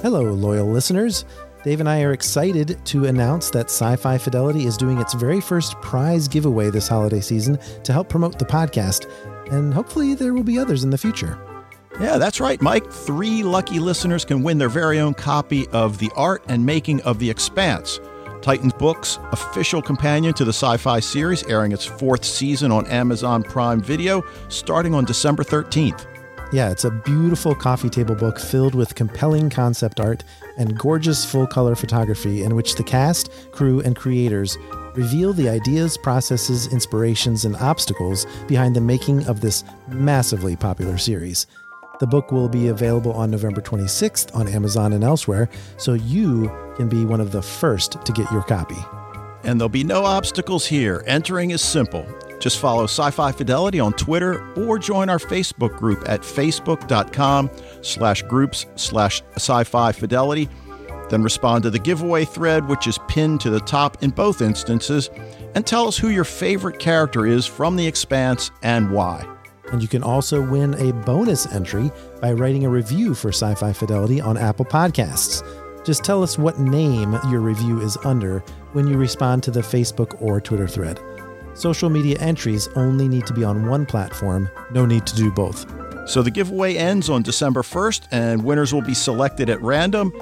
Hello, loyal listeners. Dave and I are excited to announce that Sci Fi Fidelity is doing its very first prize giveaway this holiday season to help promote the podcast, and hopefully there will be others in the future. Yeah, that's right, Mike. Three lucky listeners can win their very own copy of The Art and Making of the Expanse, Titans Books' official companion to the sci fi series, airing its fourth season on Amazon Prime Video starting on December 13th. Yeah, it's a beautiful coffee table book filled with compelling concept art and gorgeous full color photography in which the cast, crew, and creators reveal the ideas, processes, inspirations, and obstacles behind the making of this massively popular series. The book will be available on November 26th on Amazon and elsewhere, so you can be one of the first to get your copy. And there'll be no obstacles here. Entering is simple. Just follow Sci Fi Fidelity on Twitter or join our Facebook group at facebook.com slash groups slash sci fi fidelity. Then respond to the giveaway thread, which is pinned to the top in both instances, and tell us who your favorite character is from The Expanse and why. And you can also win a bonus entry by writing a review for Sci Fi Fidelity on Apple Podcasts. Just tell us what name your review is under when you respond to the Facebook or Twitter thread. Social media entries only need to be on one platform, no need to do both. So the giveaway ends on December 1st, and winners will be selected at random.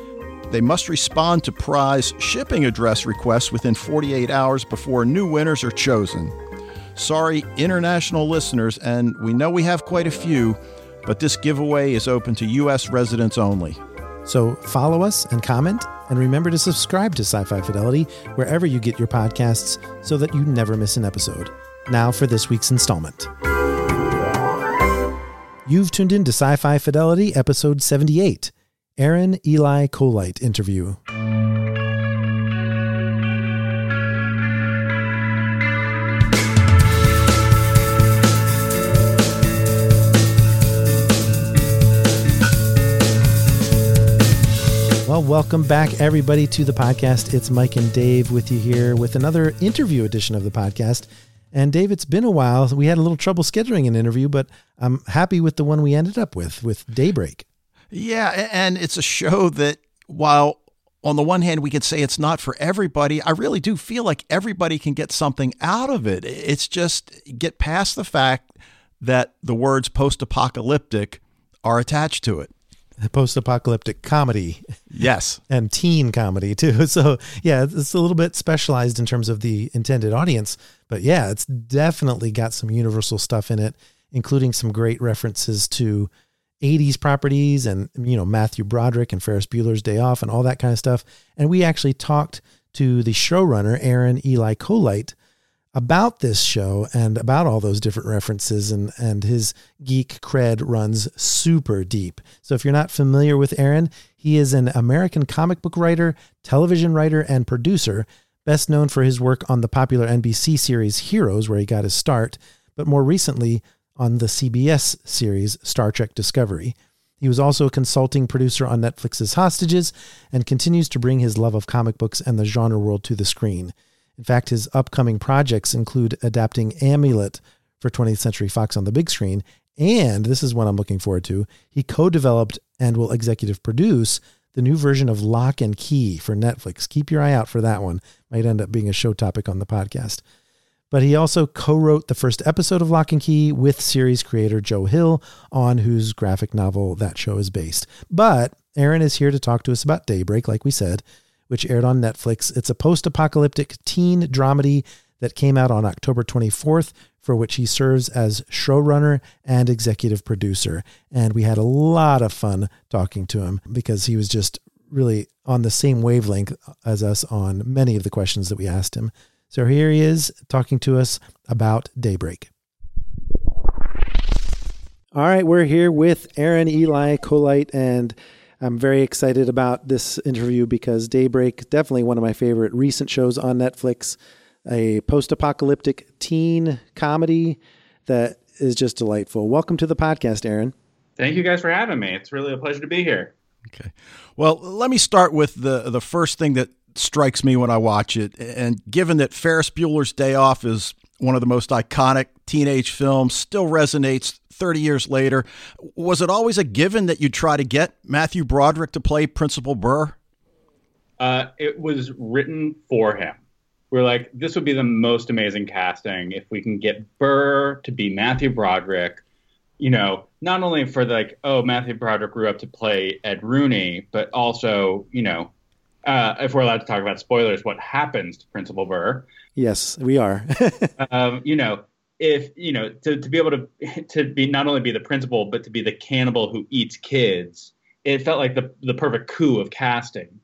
They must respond to prize shipping address requests within 48 hours before new winners are chosen. Sorry, international listeners, and we know we have quite a few, but this giveaway is open to U.S. residents only. So follow us and comment, and remember to subscribe to Sci Fi Fidelity wherever you get your podcasts so that you never miss an episode. Now for this week's installment. You've tuned in to Sci Fi Fidelity, episode 78 Aron Eli Coleite interview. Well, welcome back, everybody, to the podcast. It's Mike and Dave with you here with another interview edition of the podcast. And Dave, it's been a while. We had a little trouble scheduling an interview, but I'm happy with the one we ended up with, with Daybreak. Yeah, and it's a show that, while on the one hand we could say it's not for everybody, I really do feel like everybody can get something out of it. It's just get past the fact that the words post apocalyptic are attached to it post-apocalyptic comedy. Yes. And teen comedy too. So yeah it's a little bit specialized in terms of the intended audience. But yeah it's definitely got some universal stuff in it including some great references to 80s properties and you know matthew broderick and ferris bueller's day off and all that kind of stuff. And we actually talked to the showrunner aron eli coleite about this show and about all those different references and and his geek cred runs super deep. So if you're not familiar with Aron, he is an American comic book writer, television writer and producer, best known for his work on the popular NBC series Heroes where he got his start, but more recently on the CBS series Star Trek Discovery. He was also a consulting producer on Netflix's Hostages and continues to bring his love of comic books and the genre world to the screen. In fact, his upcoming projects include adapting Amulet for 20th Century Fox on the big screen. And this is what I'm looking forward to. He co developed and will executive produce the new version of Locke and Key for Netflix. Keep your eye out for that one. Might end up being a show topic on the podcast. But he also co wrote the first episode of Locke and Key with series creator Joe Hill, on whose graphic novel that show is based. But Aron is here to talk to us about Daybreak, like we said which aired on Netflix. It's a post apocalyptic teen dramedy that came out on October 24th, for which he serves as showrunner and executive producer. And we had a lot of fun talking to him because he was just really on the same wavelength as us on many of the questions that we asked him. So here he is talking to us about Daybreak. All right, we're here with Aron Eli Coleite and I'm very excited about this interview because Daybreak, definitely one of my favorite recent shows on Netflix, a post apocalyptic teen comedy that is just delightful. Welcome to the podcast, Aron. Thank you guys for having me. It's really a pleasure to be here. Okay. Well, let me start with the the first thing that strikes me when I watch it. And given that Ferris Bueller's Day Off is one of the most iconic teenage films, still resonates 30 years later. Was it always a given that you'd try to get Matthew Broderick to play Principal Burr? Uh, it was written for him. We're like, this would be the most amazing casting if we can get Burr to be Matthew Broderick. You know, not only for like, oh, Matthew Broderick grew up to play Ed Rooney, but also, you know, uh, if we're allowed to talk about spoilers, what happens to Principal Burr? Yes, we are. um, you know, if you know to, to be able to to be not only be the principal but to be the cannibal who eats kids, it felt like the the perfect coup of casting.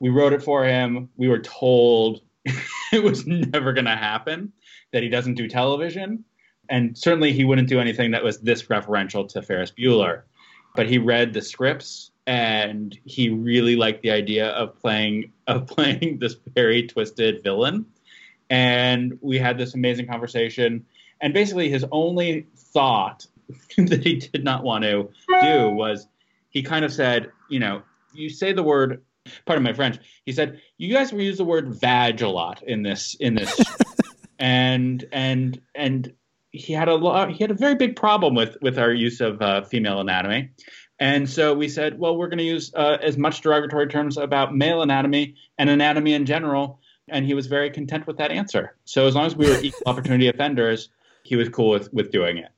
We wrote it for him. We were told it was never going to happen that he doesn't do television, and certainly he wouldn't do anything that was this referential to Ferris Bueller. But he read the scripts and he really liked the idea of playing of playing this very twisted villain. And we had this amazing conversation. And basically, his only thought that he did not want to do was he kind of said, you know, you say the word pardon my French. He said, "You guys use the word vag a lot in this in this," and and and he had a lot. He had a very big problem with with our use of uh, female anatomy, and so we said, well, we're going to use uh, as much derogatory terms about male anatomy and anatomy in general. And he was very content with that answer. So as long as we were equal opportunity offenders, he was cool with, with doing it.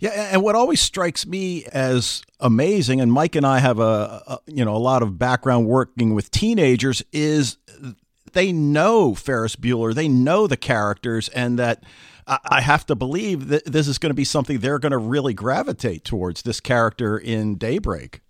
Yeah, and what always strikes me as amazing, and Mike and I have a, a, you know a lot of background working with teenagers, is they know Ferris Bueller, they know the characters, and that I have to believe that this is going to be something they're going to really gravitate towards this character in Daybreak.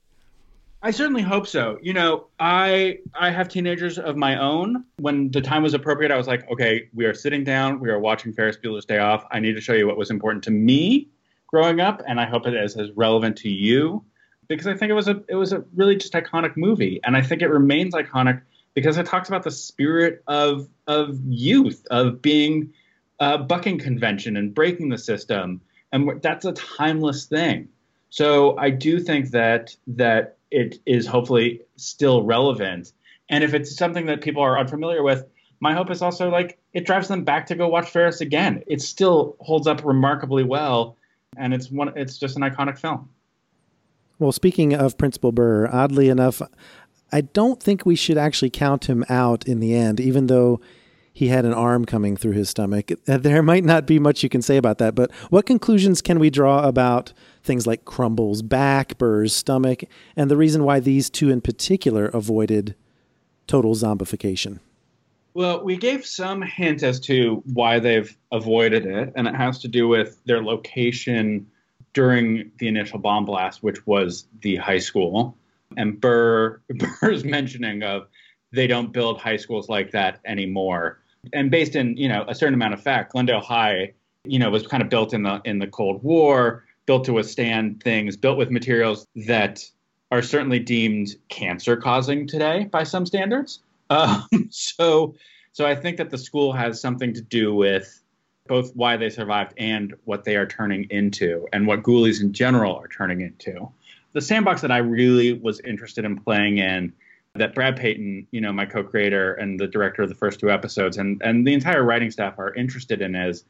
I certainly hope so. You know, I I have teenagers of my own. When the time was appropriate, I was like, okay, we are sitting down, we are watching Ferris Bueller's Day Off. I need to show you what was important to me growing up, and I hope it is as relevant to you because I think it was a it was a really just iconic movie, and I think it remains iconic because it talks about the spirit of of youth, of being uh, bucking convention and breaking the system, and that's a timeless thing. So I do think that that it is hopefully still relevant, and if it's something that people are unfamiliar with, my hope is also like it drives them back to go watch Ferris again. It still holds up remarkably well, and it's one. It's just an iconic film. Well, speaking of Principal Burr, oddly enough, I don't think we should actually count him out in the end, even though he had an arm coming through his stomach. Uh, there might not be much you can say about that, but what conclusions can we draw about things like Crumble's back, Burr's stomach, and the reason why these two in particular avoided total zombification? Well, we gave some hint as to why they've avoided it, and it has to do with their location during the initial bomb blast, which was the high school. And Burr Burr's mentioning of they don't build high schools like that anymore and based in you know a certain amount of fact, Glendale High, you know, was kind of built in the in the Cold War, built to withstand things, built with materials that are certainly deemed cancer causing today by some standards. Um, so, so I think that the school has something to do with both why they survived and what they are turning into, and what ghoulies in general are turning into. The sandbox that I really was interested in playing in that Brad Peyton, you know, my co-creator and the director of the first two episodes, and and the entire writing staff are interested in is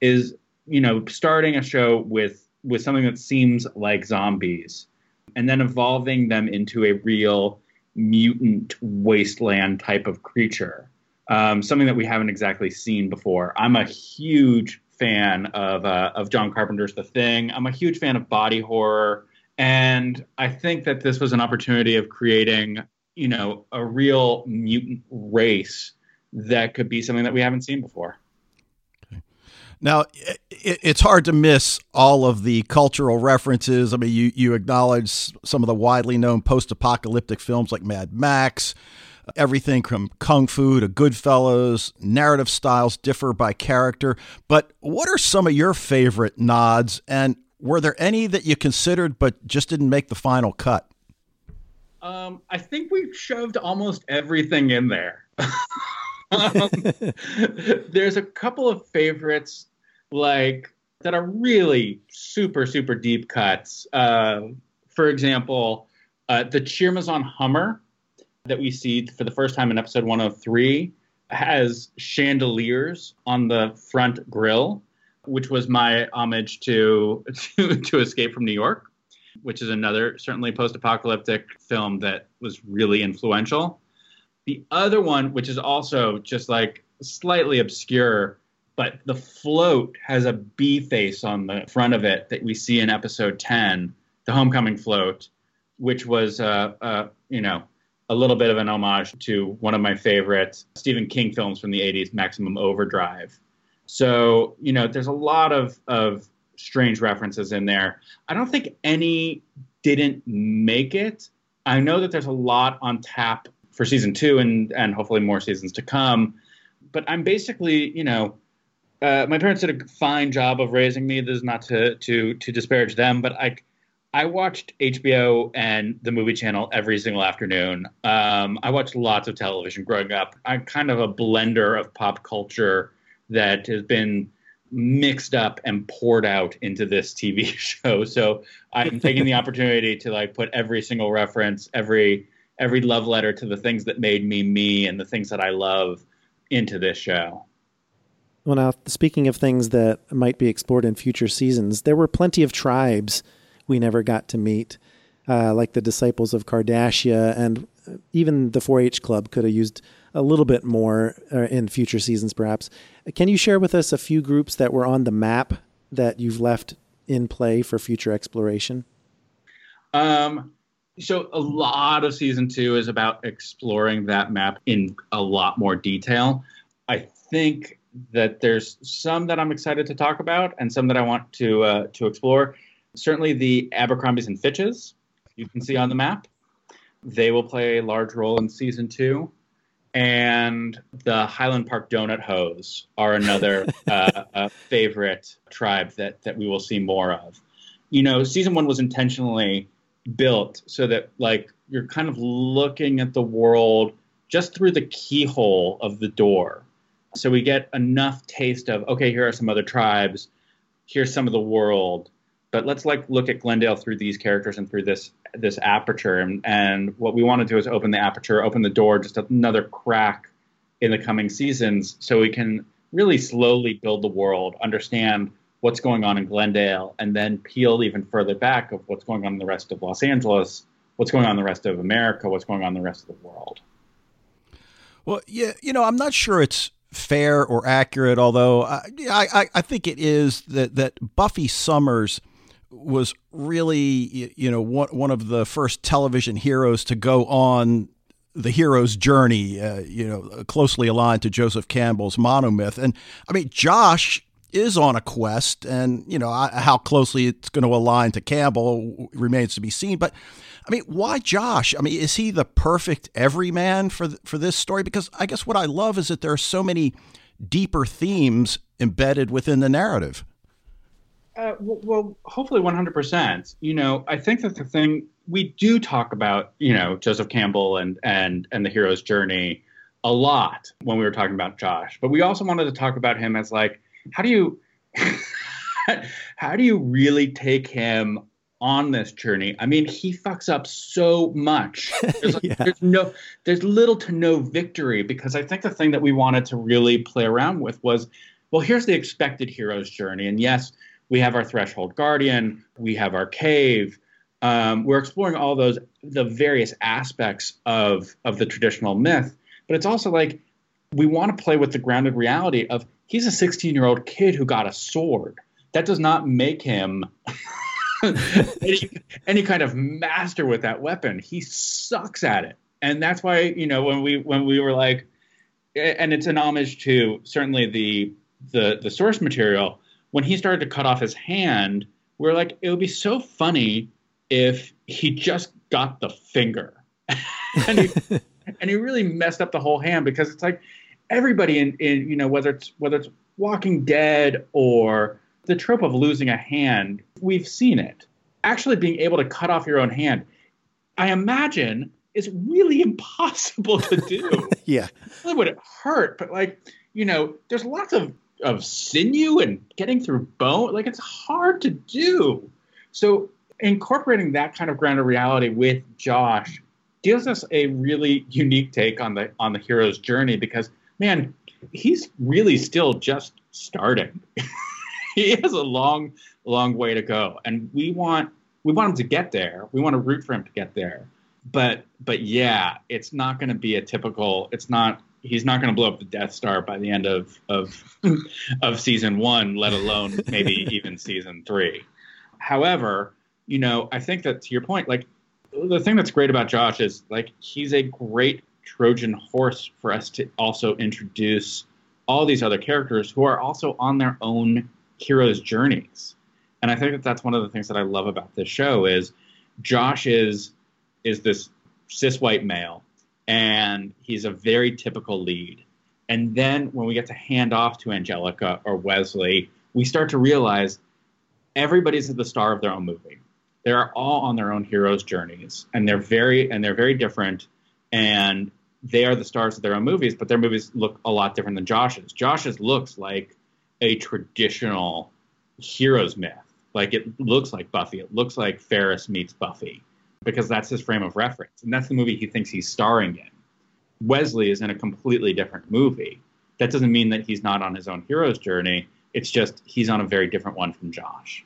is you know starting a show with with something that seems like zombies, and then evolving them into a real mutant wasteland type of creature, um, something that we haven't exactly seen before. I'm a huge fan of uh, of John Carpenter's The Thing. I'm a huge fan of body horror. And I think that this was an opportunity of creating you know, a real mutant race that could be something that we haven't seen before. Now, it's hard to miss all of the cultural references. I mean, you, you acknowledge some of the widely known post apocalyptic films like Mad Max, everything from Kung Fu to Goodfellas. Narrative styles differ by character. But what are some of your favorite nods? And were there any that you considered but just didn't make the final cut? Um, I think we've shoved almost everything in there. um, there's a couple of favorites, like that are really super super deep cuts. Uh, for example, uh, the Cheermazon Hummer that we see for the first time in episode 103 has chandeliers on the front grill, which was my homage to to, to Escape from New York, which is another certainly post-apocalyptic film that was really influential. The other one, which is also just like slightly obscure, but the float has a bee face on the front of it that we see in episode 10, the homecoming float, which was, uh, uh, you know, a little bit of an homage to one of my favorite Stephen King films from the 80s, Maximum Overdrive. So, you know, there's a lot of, of strange references in there. I don't think any didn't make it. I know that there's a lot on tap for season two and, and hopefully more seasons to come. But I'm basically, you know, uh, my parents did a fine job of raising me. This is not to, to, to disparage them, but I, I watched HBO and the movie channel every single afternoon. Um, I watched lots of television growing up. I'm kind of a blender of pop culture that has been mixed up and poured out into this TV show. So I'm taking the opportunity to like put every single reference, every every love letter to the things that made me me and the things that I love into this show. Well, now speaking of things that might be explored in future seasons, there were plenty of tribes we never got to meet, uh, like the disciples of Cardassia, and even the 4-H Club could have used a little bit more uh, in future seasons, perhaps. Can you share with us a few groups that were on the map that you've left in play for future exploration? Um, so a lot of season two is about exploring that map in a lot more detail. I think that there's some that I'm excited to talk about and some that I want to uh, to explore certainly the Abercrombies and Fitches you can see on the map. They will play a large role in season two. And the Highland Park Donut Hoes are another uh, favorite tribe that, that we will see more of. You know, season one was intentionally built so that, like, you're kind of looking at the world just through the keyhole of the door. So we get enough taste of, okay, here are some other tribes, here's some of the world, but let's like look at Glendale through these characters and through this this aperture. And, and what we want to do is open the aperture, open the door, just another crack in the coming seasons, so we can really slowly build the world, understand what's going on in Glendale, and then peel even further back of what's going on in the rest of Los Angeles, what's going on in the rest of America, what's going on in the rest of the world. Well, yeah, you know, I'm not sure it's fair or accurate, although uh, I, I, I think it is that, that Buffy Summers – was really you know one one of the first television heroes to go on the hero's journey, uh, you know, closely aligned to Joseph Campbell's monomyth. And I mean, Josh is on a quest, and you know how closely it's going to align to Campbell remains to be seen. But I mean, why Josh? I mean, is he the perfect everyman for for this story? Because I guess what I love is that there are so many deeper themes embedded within the narrative. Uh, well, hopefully 100%. You know, I think that the thing we do talk about, you know, Joseph Campbell and and and the hero's journey a lot when we were talking about Josh, but we also wanted to talk about him as like, how do you how do you really take him on this journey? I mean, he fucks up so much. There's, like, yeah. there's no there's little to no victory because I think the thing that we wanted to really play around with was, well, here's the expected hero's journey, and yes we have our threshold guardian, we have our cave. Um, we're exploring all those the various aspects of of the traditional myth, but it's also like we want to play with the grounded reality of he's a 16 year old kid who got a sword. That does not make him any, any kind of master with that weapon. He sucks at it, and that's why you know when we when we were like, and it's an homage to certainly the the the source material when he started to cut off his hand, we are like, it would be so funny if he just got the finger. and, he, and he really messed up the whole hand because it's like everybody in, in you know whether it's whether it's Walking Dead or the trope of losing a hand, we've seen it. Actually, being able to cut off your own hand, I imagine, is really impossible to do. yeah, Would it would hurt, but like you know, there's lots of of sinew and getting through bone. Like it's hard to do. So incorporating that kind of grounded reality with Josh gives us a really unique take on the on the hero's journey because man, he's really still just starting. he has a long, long way to go, and we want we want him to get there. We want to root for him to get there. But but yeah, it's not going to be a typical. It's not. He's not going to blow up the Death Star by the end of of of season one, let alone maybe even season three. However, you know, I think that to your point, like the thing that's great about Josh is like he's a great Trojan horse for us to also introduce all these other characters who are also on their own heroes' journeys. And I think that that's one of the things that I love about this show is Josh is is this cis white male, and he's a very typical lead. And then when we get to hand off to Angelica or Wesley, we start to realize everybody's at the star of their own movie. They're all on their own hero's journeys, and they're very and they're very different. And they are the stars of their own movies, but their movies look a lot different than Josh's. Josh's looks like a traditional hero's myth. Like it looks like Buffy. It looks like Ferris meets Buffy because that's his frame of reference. And that's the movie he thinks he's starring in. Wesley is in a completely different movie. That doesn't mean that he's not on his own hero's journey. It's just he's on a very different one from Josh.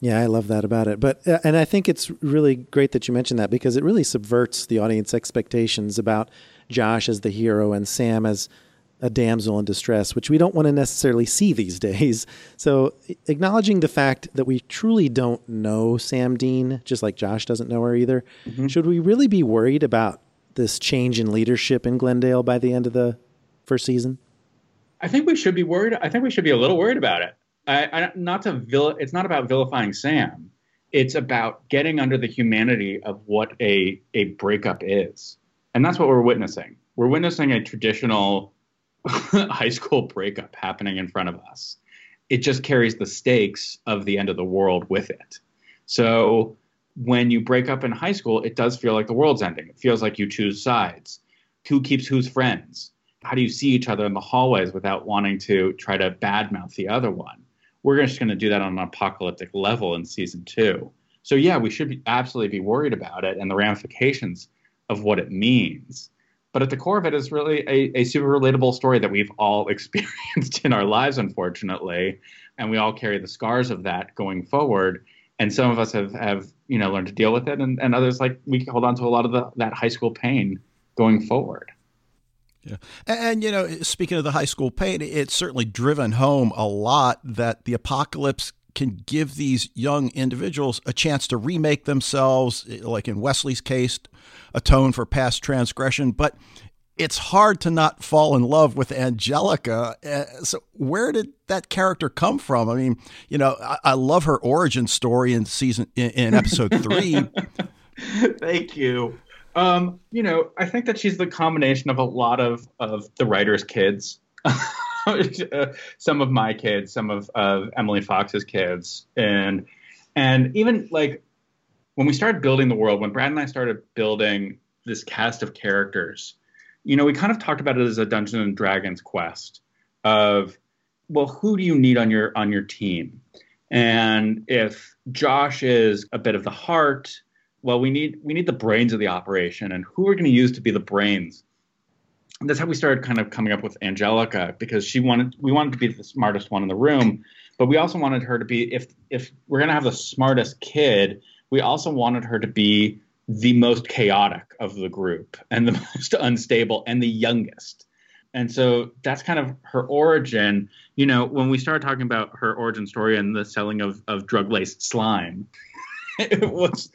Yeah, I love that about it. But uh, and I think it's really great that you mentioned that because it really subverts the audience expectations about Josh as the hero and Sam as a damsel in distress, which we don't want to necessarily see these days. So, acknowledging the fact that we truly don't know Sam Dean, just like Josh doesn't know her either, mm-hmm. should we really be worried about this change in leadership in Glendale by the end of the first season? I think we should be worried. I think we should be a little worried about it. I, I, not to vil- it's not about vilifying Sam. It's about getting under the humanity of what a a breakup is, and that's what we're witnessing. We're witnessing a traditional high school breakup happening in front of us. It just carries the stakes of the end of the world with it. So when you break up in high school, it does feel like the world's ending. It feels like you choose sides. Who keeps whose friends? How do you see each other in the hallways without wanting to try to badmouth the other one? We're just going to do that on an apocalyptic level in season two. So yeah, we should be, absolutely be worried about it and the ramifications of what it means. But at the core of it is really a, a super relatable story that we've all experienced in our lives, unfortunately, and we all carry the scars of that going forward. And some of us have, have you know learned to deal with it, and, and others like we hold on to a lot of the, that high school pain going forward. Yeah. And, you know, speaking of the high school pain, it's certainly driven home a lot that the apocalypse can give these young individuals a chance to remake themselves, like in Wesley's case, atone for past transgression. But it's hard to not fall in love with Angelica. Uh, so, where did that character come from? I mean, you know, I, I love her origin story in season in, in episode three. Thank you. Um, you know, I think that she's the combination of a lot of of the writers' kids. some of my kids, some of, Emily Fox's kids, and and even like when we started building the world, when Brad and I started building this cast of characters, you know, we kind of talked about it as a Dungeons and Dragons quest of, well, who do you need on your on your team? And if Josh is a bit of the heart, well, we need we need the brains of the operation, and who we're going to use to be the brains that's how we started kind of coming up with Angelica because she wanted we wanted to be the smartest one in the room, but we also wanted her to be if if we're gonna have the smartest kid, we also wanted her to be the most chaotic of the group and the most unstable and the youngest. And so that's kind of her origin. You know, when we started talking about her origin story and the selling of, of drug laced slime, it was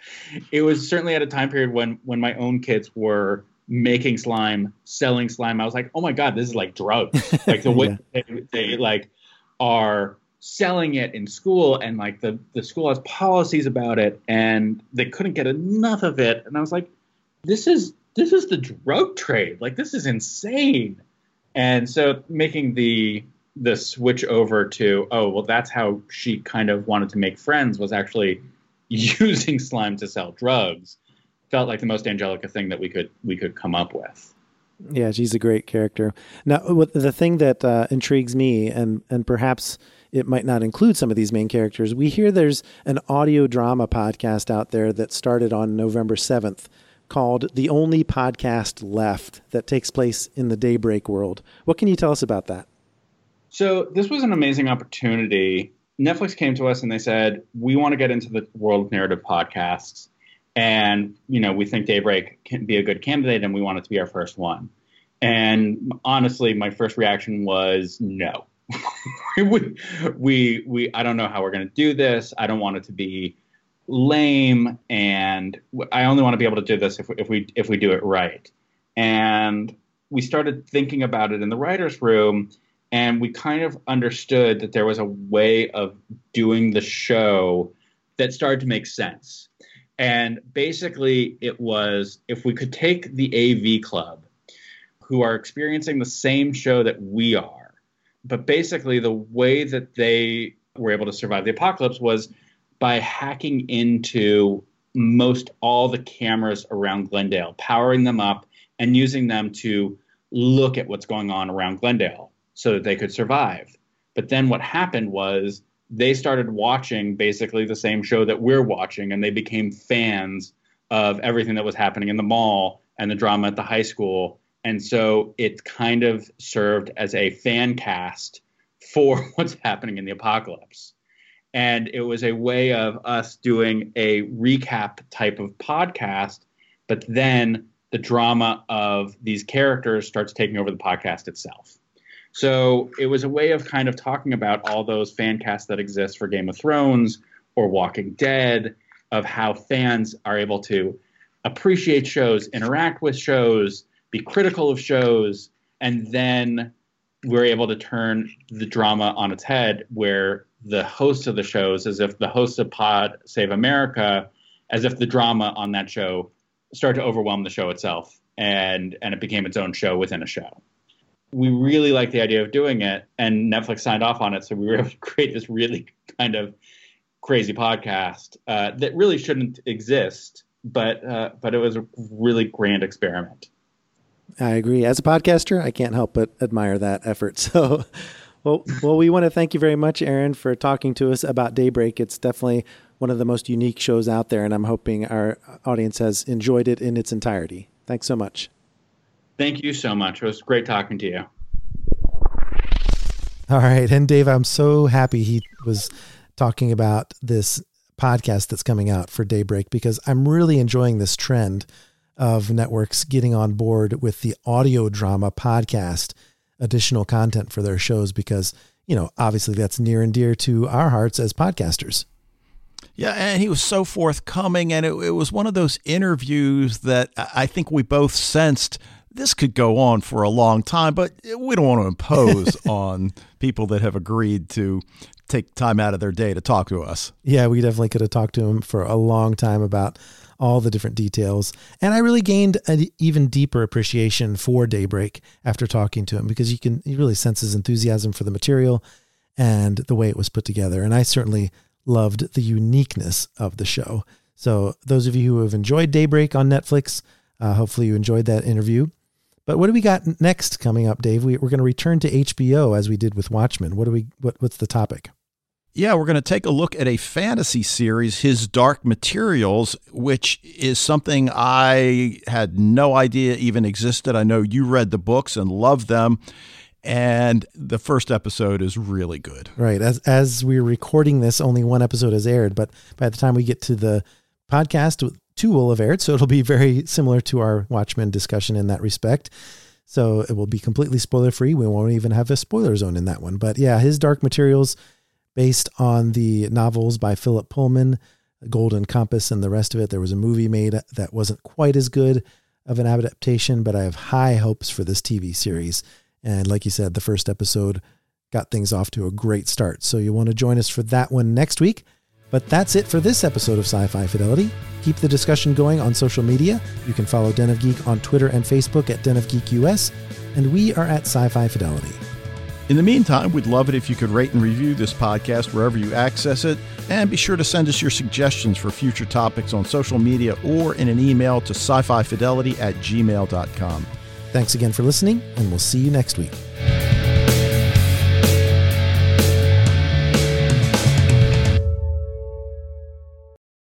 it was certainly at a time period when when my own kids were making slime, selling slime. I was like, oh my god, this is like drugs. Like the way yeah. they, they, like are selling it in school, and like the the school has policies about it, and they couldn't get enough of it. And I was like, this is this is the drug trade. Like this is insane. And so making the the switch over to oh well that's how she kind of wanted to make friends was actually using slime to sell drugs felt like the most Angelica thing that we could we could come up with. Yeah, she's a great character. Now, the thing that uh, intrigues me, and and perhaps it might not include some of these main characters, we hear there's an audio drama podcast out there that started on November seventh called The Only Podcast Left that takes place in the Daybreak world. What can you tell us about that? So, this was an amazing opportunity. Netflix came to us and they said, We want to get into the world of narrative podcasts. And, you know, we think Daybreak can be a good candidate and we want it to be our first one. And honestly, my first reaction was no. we, we, we, I don't know how we're going to do this. I don't want it to be lame, and I only want to be able to do this if we, if we if we do it right. And we started thinking about it in the writers' room, and we kind of understood that there was a way of doing the show that started to make sense. And basically, it was if we could take the AV Club, who are experiencing the same show that we are, but basically the way that they were able to survive the apocalypse was by hacking into most all the cameras around Glendale, powering them up and using them to look at what's going on around Glendale so that they could survive. But then what happened was they started watching basically the same show that we're watching and they became fans of everything that was happening in the mall and the drama at the high school. And so it kind of served as a fan cast for what's happening in the apocalypse and it was a way of us doing a recap type of podcast but then the drama of these characters starts taking over the podcast itself so it was a way of kind of talking about all those fan casts that exist for game of thrones or walking dead of how fans are able to appreciate shows interact with shows be critical of shows and then we're able to turn the drama on its head where the host of the shows as if the host of Pod Save America, as if the drama on that show started to overwhelm the show itself, and and it became its own show within a show. We really liked the idea of doing it, and Netflix signed off on it, so we were able to create this really kind of crazy podcast uh, that really shouldn't exist, but uh, but it was a really grand experiment. I agree. As a podcaster, I can't help but admire that effort. So well, well, we want to thank you very much, Aron, for talking to us about Daybreak. It's definitely one of the most unique shows out there, and I'm hoping our audience has enjoyed it in its entirety. Thanks so much. Thank you so much. It was great talking to you. All right. And Dave, I'm so happy he was talking about this podcast that's coming out for Daybreak because I'm really enjoying this trend of networks getting on board with the audio drama podcast additional content for their shows because, you know, obviously that's near and dear to our hearts as podcasters. Yeah, and he was so forthcoming, and it, it was one of those interviews that I think we both sensed this could go on for a long time, but we don't want to impose on people that have agreed to take time out of their day to talk to us. Yeah, we definitely could have talked to him for a long time about all the different details. And I really gained an even deeper appreciation for Daybreak after talking to him because you can you really sense his enthusiasm for the material and the way it was put together. And I certainly loved the uniqueness of the show. So those of you who have enjoyed Daybreak on Netflix, uh, hopefully you enjoyed that interview. But what do we got next coming up, Dave? We, are going to return to HBO as we did with Watchmen. What do we? What, what's the topic? Yeah, we're going to take a look at a fantasy series, His Dark Materials, which is something I had no idea even existed. I know you read the books and loved them. And the first episode is really good. Right. As as we're recording this, only one episode has aired, but by the time we get to the podcast, two will have aired. So it'll be very similar to our Watchmen discussion in that respect. So it will be completely spoiler free. We won't even have a spoiler zone in that one. But yeah, his Dark Materials based on the novels by Philip Pullman, Golden Compass, and the rest of it. There was a movie made that wasn't quite as good of an adaptation, but I have high hopes for this TV series. And like you said, the first episode got things off to a great start. So you want to join us for that one next week. But that's it for this episode of Sci Fi Fidelity. Keep the discussion going on social media. You can follow Den of Geek on Twitter and Facebook at Den of Geek US, and we are at Sci Fi Fidelity. In the meantime, we'd love it if you could rate and review this podcast wherever you access it, and be sure to send us your suggestions for future topics on social media or in an email to sci fi fidelity at gmail.com. Thanks again for listening, and we'll see you next week.